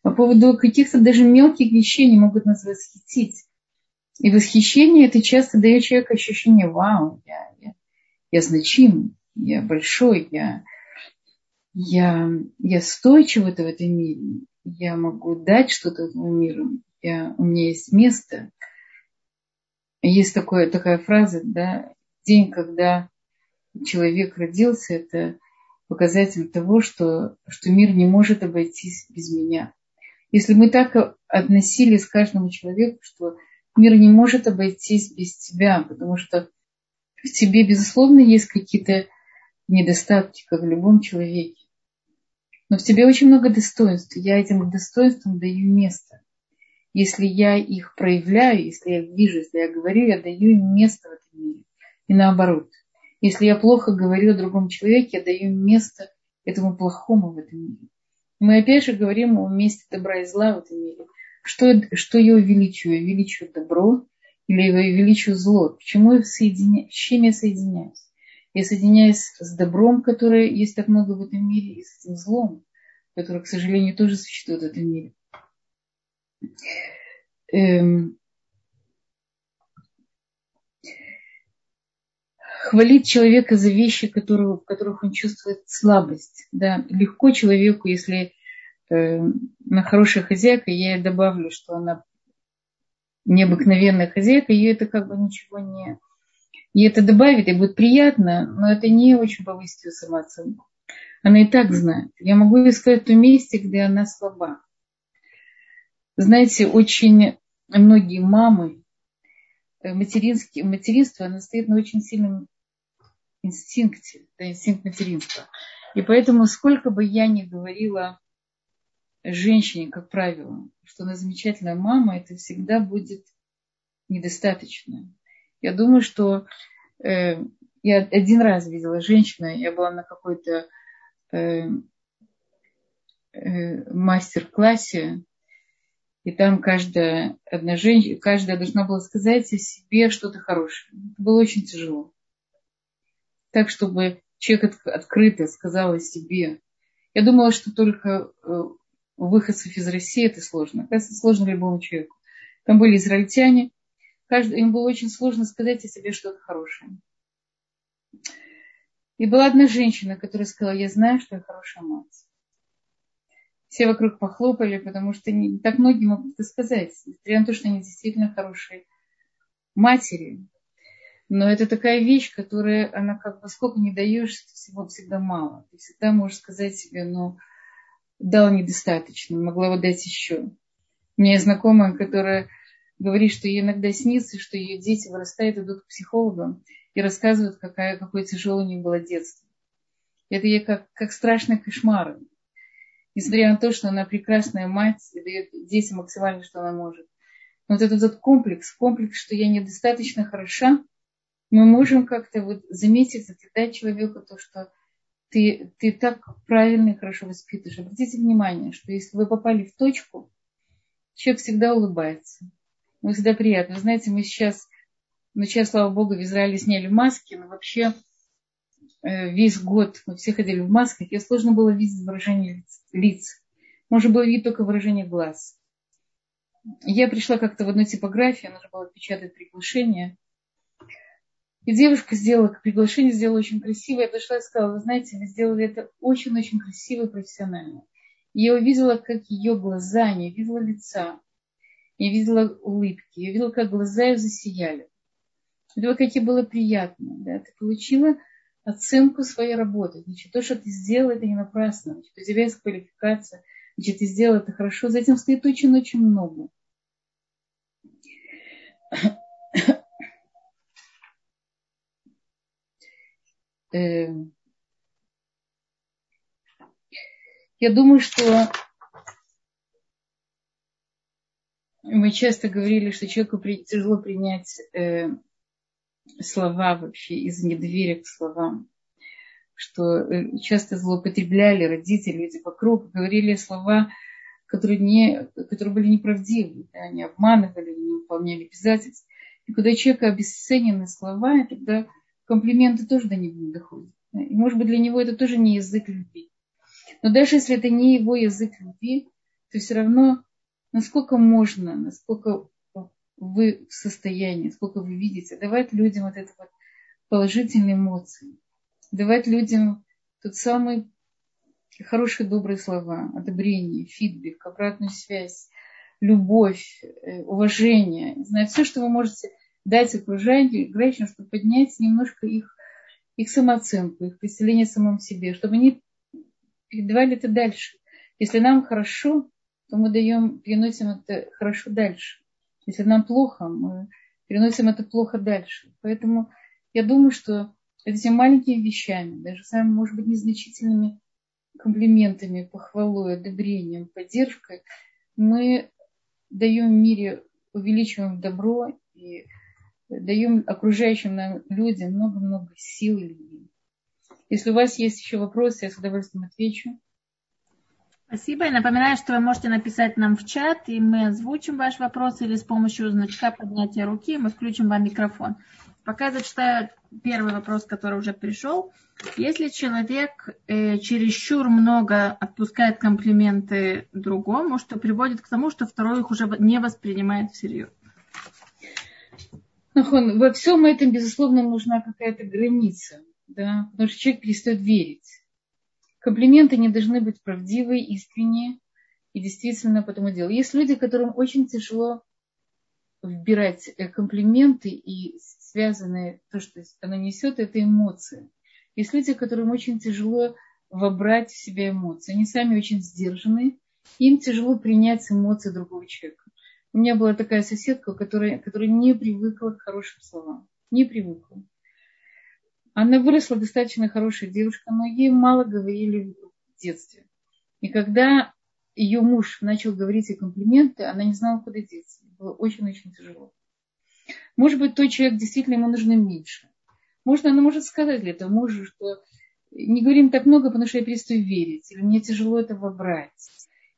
По поводу каких-то даже мелких вещей не могут нас восхитить. И восхищение это часто дает человеку ощущение, вау, я, я, я значим, я большой, я, я, я стою чего-то в этом мире, я могу дать что-то этому миру я, у меня есть место. Есть такое, такая фраза, да, день, когда человек родился, это показатель того, что, что мир не может обойтись без меня. Если мы так относились к каждому человеку, что мир не может обойтись без тебя, потому что в тебе, безусловно, есть какие-то недостатки, как в любом человеке. Но в тебе очень много достоинств. Я этим достоинствам даю место если я их проявляю, если я вижу, если я говорю, я даю им место в этом мире. И наоборот. Если я плохо говорю о другом человеке, я даю место этому плохому в этом мире. Мы опять же говорим о месте добра и зла в этом мире. Что, что я увеличиваю? Я увеличиваю добро или я увеличиваю зло? Почему я соединя... с чем я соединяюсь? Я соединяюсь с добром, которое есть так много в этом мире, и с этим злом, которое, к сожалению, тоже существует в этом мире. Эм, хвалить человека за вещи, которые, в которых он чувствует слабость. Да. Легко человеку, если э, она хорошая хозяйка, я ей добавлю, что она необыкновенная хозяйка, ее это как бы ничего не, И это добавит, и будет приятно, но это не очень повысит ее самооценку. Она и так знает. Я могу ей сказать в том месте, где она слаба. Знаете, очень многие мамы, э, материнские, материнство, оно стоит на очень сильном инстинкте, да, инстинкт материнства. И поэтому, сколько бы я ни говорила женщине, как правило, что она замечательная мама, это всегда будет недостаточно. Я думаю, что э, я один раз видела женщину, я была на какой-то э, э, мастер-классе, и там каждая одна женщина, каждая должна была сказать о себе что-то хорошее. Это было очень тяжело. Так, чтобы человек открыто сказал о себе. Я думала, что только э, выходцев из России это сложно. Это сложно любому человеку. Там были израильтяне, каждый, им было очень сложно сказать о себе что-то хорошее. И была одна женщина, которая сказала, я знаю, что я хорошая мать. Все вокруг похлопали, потому что не, так многие могут это сказать, несмотря на то, что они действительно хорошие матери. Но это такая вещь, которая, она как бы сколько не даешь, всего всегда мало. Ты всегда можешь сказать себе, ну, дал недостаточно, могла бы дать еще. У меня есть знакомая, которая говорит, что ей иногда снится, что ее дети вырастают, идут к психологам и рассказывают, какая, какое тяжелое у них было детство. Это ей как, как страшный кошмар. Несмотря на то, что она прекрасная мать и дает детям максимально, что она может. Но вот этот, этот комплекс, комплекс, что я недостаточно хороша, мы можем как-то вот заметить, дать человеку то, что ты, ты так правильно и хорошо воспитываешь. Обратите внимание, что если вы попали в точку, человек всегда улыбается. Ему всегда приятно. Вы знаете, мы сейчас, ну сейчас, слава богу, в Израиле сняли маски, но вообще э, весь год мы все ходили в масках, и сложно было видеть выражение лиц. Можно было видеть только выражение глаз. Я пришла как-то в одну типографию, нужно было печатать приглашение – и девушка сделала приглашение, сделала очень красиво. Я подошла и сказала, вы знаете, вы сделали это очень-очень красиво и профессионально. И я увидела, как ее глаза, не видела лица, я видела улыбки, я видела, как глаза ее засияли. Это как ей было приятно. Да? Ты получила оценку своей работы. Значит, то, что ты сделала, это не напрасно. Значит, у тебя есть квалификация. Значит, ты сделала это хорошо. За этим стоит очень-очень много. Я думаю, что мы часто говорили, что человеку тяжело принять э, слова вообще из недоверия к словам, что э, часто злоупотребляли родители, люди вокруг, говорили слова, которые, не, которые были неправдивы, да, они обманывали, не выполняли обязательств. И когда у человека обесценены слова, тогда комплименты тоже до него не доходят. И, может быть, для него это тоже не язык любви. Но даже если это не его язык любви, то все равно, насколько можно, насколько вы в состоянии, сколько вы видите, давать людям вот это вот положительные эмоции, давать людям тот самый хорошие, добрые слова, одобрение, фидбэк, обратную связь, любовь, э, уважение. Знаю, все, что вы можете дать окружающим, чтобы поднять немножко их, их самооценку, их представление о самом себе, чтобы они передавали это дальше. Если нам хорошо, то мы даем, переносим это хорошо дальше. Если нам плохо, мы переносим это плохо дальше. Поэтому я думаю, что этими маленькими вещами, даже самыми, может быть, незначительными комплиментами, похвалой, одобрением, поддержкой, мы даем в мире, увеличиваем добро и даем окружающим нам людям много-много сил и любви. Если у вас есть еще вопросы, я с удовольствием отвечу. Спасибо. Я напоминаю, что вы можете написать нам в чат, и мы озвучим ваш вопрос или с помощью значка поднятия руки мы включим вам микрофон. Пока я зачитаю первый вопрос, который уже пришел. Если человек э, чересчур много отпускает комплименты другому, что приводит к тому, что второй их уже не воспринимает всерьез? Во всем этом, безусловно, нужна какая-то граница, да, потому что человек перестает верить. Комплименты не должны быть правдивые, искренние и действительно по этому делу. Есть люди, которым очень тяжело вбирать э, комплименты и связанное, то, что оно несет, это эмоции. Есть люди, которым очень тяжело вобрать в себя эмоции. Они сами очень сдержаны, им тяжело принять эмоции другого человека. У меня была такая соседка, которая, которая не привыкла к хорошим словам. Не привыкла. Она выросла достаточно хорошая девушка, но ей мало говорили в детстве. И когда ее муж начал говорить ей комплименты, она не знала, куда деться. Было очень-очень тяжело. Может быть, тот человек действительно ему нужно меньше. Может, она может сказать для этого мужу, что не говорим так много, потому что я перестаю верить, или мне тяжело это вобрать,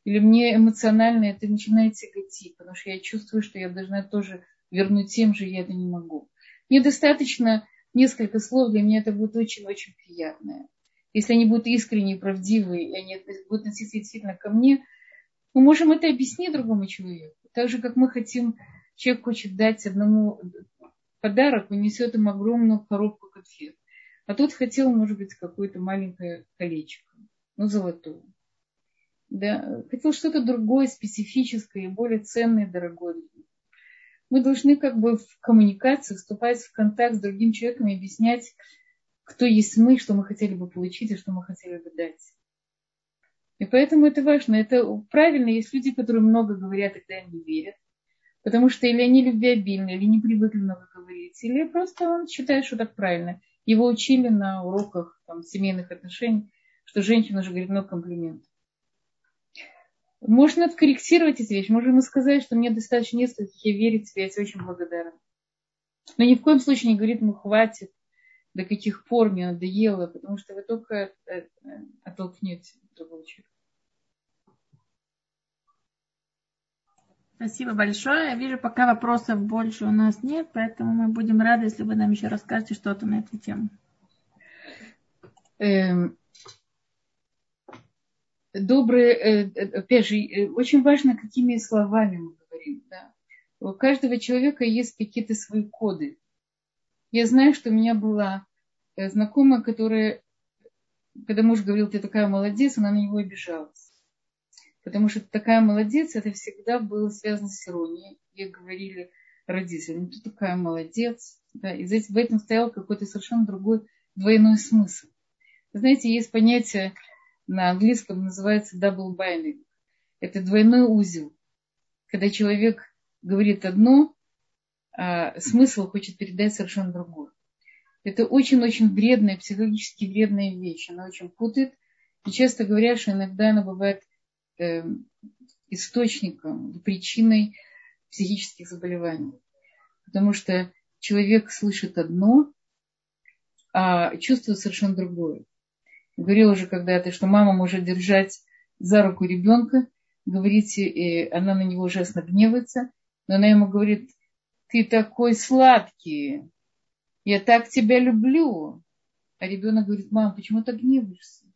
или мне эмоционально это начинает тяготить, потому что я чувствую, что я должна тоже вернуть тем же, я это не могу. Мне достаточно несколько слов, для меня это будет очень-очень приятное. Если они будут искренние, правдивые, и они будут относиться действительно ко мне, мы можем это объяснить другому человеку. Так же, как мы хотим, человек хочет дать одному подарок, он несет им огромную коробку конфет. А тут хотел, может быть, какое-то маленькое колечко, ну, золотое. Да, хотел что-то другое, специфическое, более ценное, дорогое. Мы должны как бы в коммуникации вступать в контакт с другим человеком и объяснять, кто есть мы, что мы хотели бы получить и что мы хотели бы дать. И поэтому это важно. Это правильно. Есть люди, которые много говорят, когда они верят. Потому что или они любвеобильны, или не привыкли много говорить, или просто он считает, что так правильно. Его учили на уроках там, семейных отношений, что женщина уже говорит много комплиментов. Можно откорректировать эти вещи. Можно ему сказать, что мне достаточно нескольких, я верю тебе, я тебе очень благодарна. Но ни в коем случае не говорит ему, хватит, до каких пор мне надоело, потому что вы только э, э, оттолкнете другого человека. Спасибо большое. Я вижу, пока вопросов больше у нас нет, поэтому мы будем рады, если вы нам еще расскажете что-то на эту тему. Эм, добрые, э, э, опять же, э, очень важно, какими словами мы говорим. Да? У каждого человека есть какие-то свои коды. Я знаю, что у меня была знакомая, которая, когда муж говорил, ты такая молодец, она на него обижалась. Потому что такая молодец, это всегда было связано с иронией. Ей говорили родители, ну ты такая молодец. Да, и в этом стоял какой-то совершенно другой двойной смысл. Знаете, есть понятие на английском называется double binding. Это двойной узел. Когда человек говорит одно, а смысл хочет передать совершенно другое. Это очень-очень вредная, психологически вредная вещь. Она очень путает. И часто говорят, что иногда она бывает э, источником, причиной психических заболеваний. Потому что человек слышит одно, а чувствует совершенно другое. Говорила уже когда-то, что мама может держать за руку ребенка, говорите, и она на него ужасно гневается, но она ему говорит, ты такой сладкий, я так тебя люблю. А ребенок говорит, мам, почему ты гневаешься?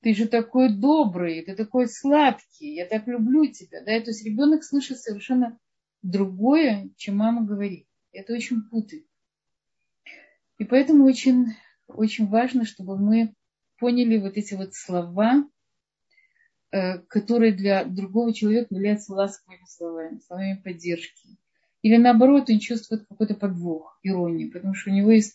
Ты же такой добрый, ты такой сладкий, я так люблю тебя. Да? То есть ребенок слышит совершенно другое, чем мама говорит. Это очень путает. И поэтому очень очень важно, чтобы мы поняли вот эти вот слова, э, которые для другого человека являются ласковыми словами, словами поддержки. Или наоборот, он чувствует какой-то подвох, иронию, потому что у него есть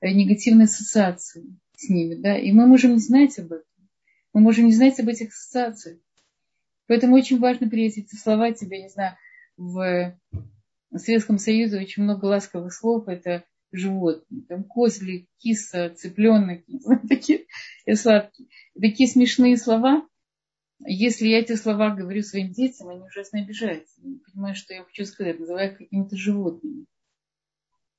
э, негативные ассоциации с ними. Да? И мы можем не знать об этом. Мы можем не знать об этих ассоциациях. Поэтому очень важно принять эти слова тебе, не знаю, в Советском Союзе очень много ласковых слов. Это животные. Там козлик, киса, цыпленок, такие сладкие. Такие смешные слова. Если я эти слова говорю своим детям, они ужасно обижаются. Они понимают, что я хочу сказать, называю их какими-то животными.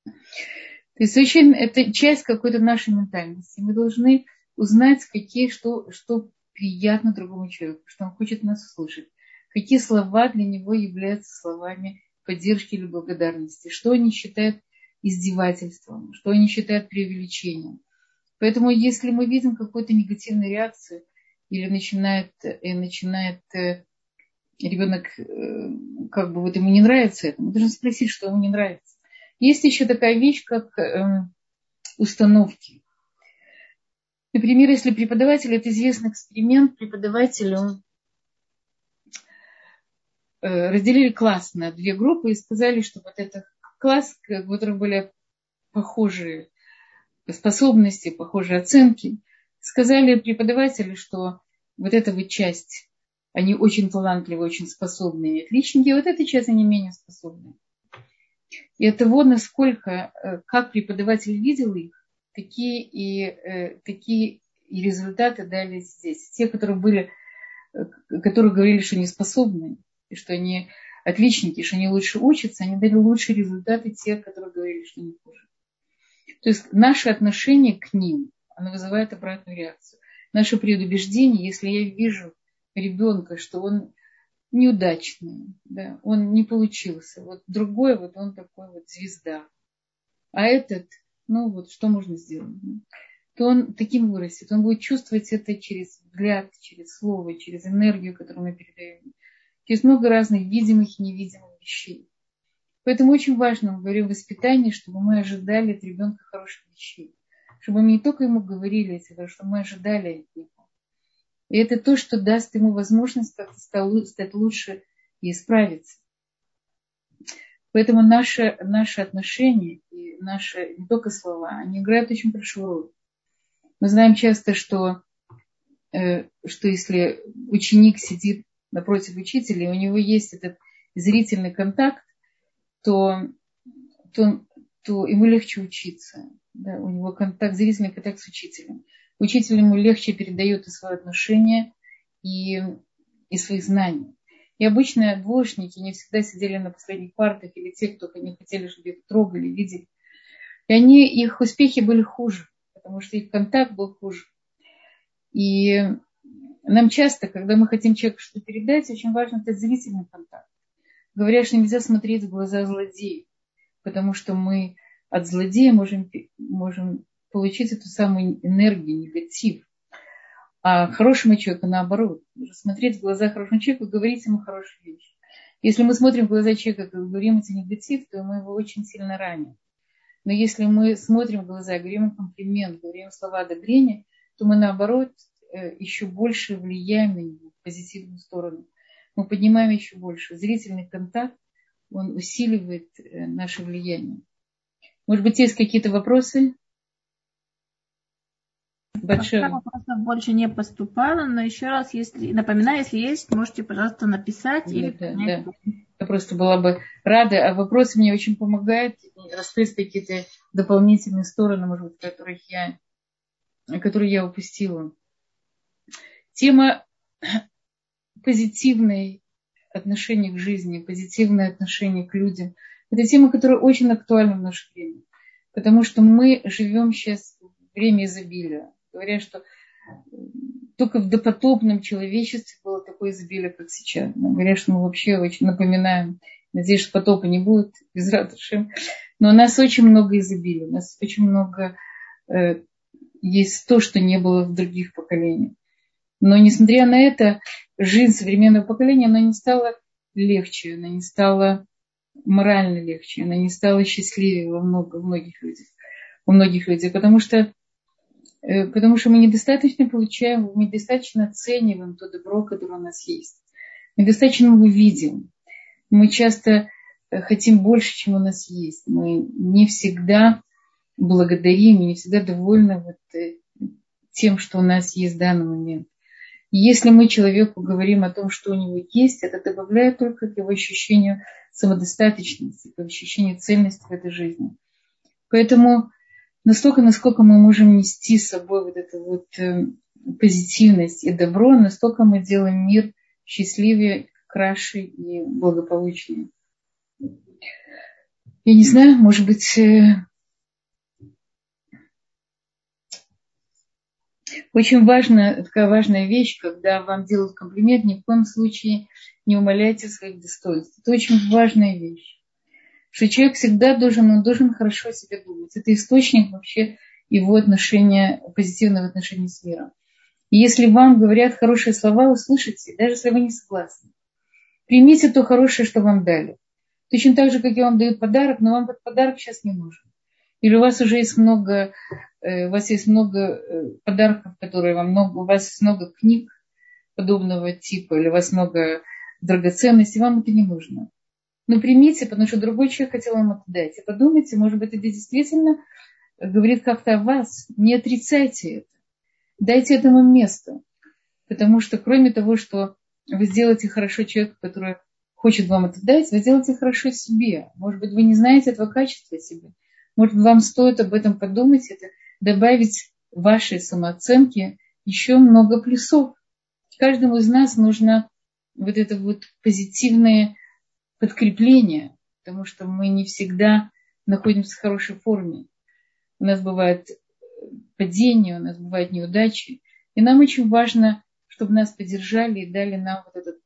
То есть очень это часть какой-то нашей ментальности. Мы должны узнать, какие, что, что приятно другому человеку, что он хочет нас услышать. Какие слова для него являются словами поддержки или благодарности, что они считают издевательством, что они считают преувеличением. Поэтому если мы видим какую-то негативную реакцию или начинает, э, начинает э, ребенок, э, как бы вот ему не нравится это, мы должны спросить, что ему не нравится. Есть еще такая вещь, как эм, установки. Например, если преподаватель, это известный эксперимент, преподавателю разделили класс на две группы и сказали, что вот эта класс, у которых были похожие способности, похожие оценки, сказали преподаватели, что вот эта вот часть, они очень талантливые, очень способные отличники, вот эта часть они менее способные. И от того, насколько, э, как преподаватель видел их, такие и, э, такие и результаты дали здесь. Те, которые были, э, которые говорили, что они способны, и что они отличники, что они лучше учатся, они дали лучшие результаты те, которые говорили, что они хуже. То есть наше отношение к ним, оно вызывает обратную реакцию. Наше предубеждение, если я вижу ребенка, что он неудачный, да, он не получился. Вот другой, вот он такой вот звезда. А этот, ну вот что можно сделать? То он таким вырастет. Он будет чувствовать это через взгляд, через слово, через энергию, которую мы передаем. Через много разных видимых и невидимых вещей. Поэтому очень важно, мы говорим, воспитание, чтобы мы ожидали от ребенка хороших вещей. Чтобы мы не только ему говорили это, что мы ожидали от него. И это то, что даст ему возможность как-то стать лучше и исправиться. Поэтому наши, наши отношения и наши не только слова, они играют очень большую роль. Мы знаем часто, что, э, что если ученик сидит напротив учителя, и у него есть этот зрительный контакт, то, то, то ему легче учиться. Да, у него контакт, зрительный контакт с учителем учитель ему легче передает и свои отношения, и, и свои знания. И обычно двоечники не всегда сидели на последних партах, или те, кто не хотели, чтобы их трогали, видели. И они, их успехи были хуже, потому что их контакт был хуже. И нам часто, когда мы хотим человеку что-то передать, очень важно этот зрительный контакт. Говорят, что нельзя смотреть в глаза злодея, потому что мы от злодея можем, можем получить эту самую энергию, негатив. А хорошему человеку наоборот. Смотреть в глаза хорошему человеку говорить ему хорошие вещи. Если мы смотрим в глаза человека и говорим эти негатив, то мы его очень сильно раним. Но если мы смотрим в глаза и говорим комплимент, говорим слова одобрения, то мы наоборот еще больше влияем на него в позитивную сторону. Мы поднимаем еще больше. Зрительный контакт, он усиливает э, наше влияние. Может быть, есть какие-то вопросы? большое. Вопросов больше не поступало, но еще раз, если напоминаю, если есть, можете, пожалуйста, написать. Да, или да, да. Я просто была бы рада. А вопросы мне очень помогают раскрыть какие-то дополнительные стороны, может быть, которых я, которые я упустила. Тема позитивной отношения к жизни, позитивное отношение к людям. Это тема, которая очень актуальна в наше время. Потому что мы живем сейчас в время изобилия говорят, что только в допотопном человечестве было такое изобилие, как сейчас. Но говорят, что мы вообще очень напоминаем, надеюсь, что потопа не будет, без радуши. Но у нас очень много изобилия, у нас очень много э, есть то, что не было в других поколениях. Но несмотря на это, жизнь современного поколения, она не стала легче, она не стала морально легче, она не стала счастливее во много, многих людях, у многих людей, потому что Э, потому что мы недостаточно получаем, мы недостаточно оцениваем то добро, которое у нас есть. Недостаточно мы видим. Мы часто э, хотим больше, чем у нас есть. Мы не всегда благодарим, не всегда довольны вот э, тем, что у нас есть в данный момент. Если мы человеку говорим о том, что у него есть, это добавляет только к его ощущению самодостаточности, к ощущению ценности в этой жизни. Поэтому настолько, насколько мы можем нести с собой вот эту вот э, позитивность и добро, настолько мы делаем мир счастливее, краше и благополучнее. Я не знаю, может быть, очень важная, такая важная вещь, когда вам делают комплимент, ни в коем случае не умаляйте своих достоинств. Это очень важная вещь что человек всегда должен, он должен хорошо о себе думать. Это источник вообще его отношения, позитивного отношения с миром. И если вам говорят хорошие слова, услышите, даже если вы не согласны. Примите то хорошее, что вам дали. Точно так же, как и вам дают подарок, но вам этот подарок сейчас не нужен. Или у вас уже есть много, у вас есть много э, подарков, которые вам много, у вас есть много книг подобного типа, или у вас много драгоценностей, вам это не нужно. Но примите, потому что другой человек хотел вам это дать. И подумайте, может быть, это действительно говорит как-то о вас. Не отрицайте это. Дайте этому место. Потому что кроме того, что вы сделаете хорошо человеку, который хочет вам это дать, вы сделаете хорошо себе. Может быть, вы не знаете этого качества себе. Может, вам стоит об этом подумать, это добавить вашей самооценке еще много плюсов. Каждому из нас нужно вот это вот позитивное подкрепление, потому что мы не всегда находимся в хорошей форме. У нас бывают падения, у нас бывают неудачи. И нам очень важно, чтобы нас поддержали и дали нам вот этот,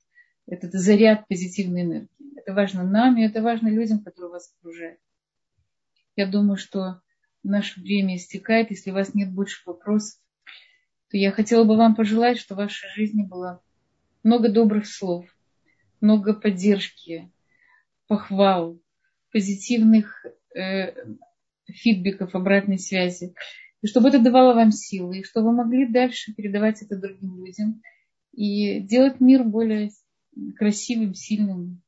этот заряд позитивной энергии. Это важно нам, и это важно людям, которые вас окружают. Я думаю, что наше время истекает. Если у вас нет больше вопросов, то я хотела бы вам пожелать, что в вашей жизни было много добрых слов, много поддержки, похвал, позитивных э, фидбэков, обратной связи. И чтобы это давало вам силы, и чтобы вы могли дальше передавать это другим людям и делать мир более красивым, сильным,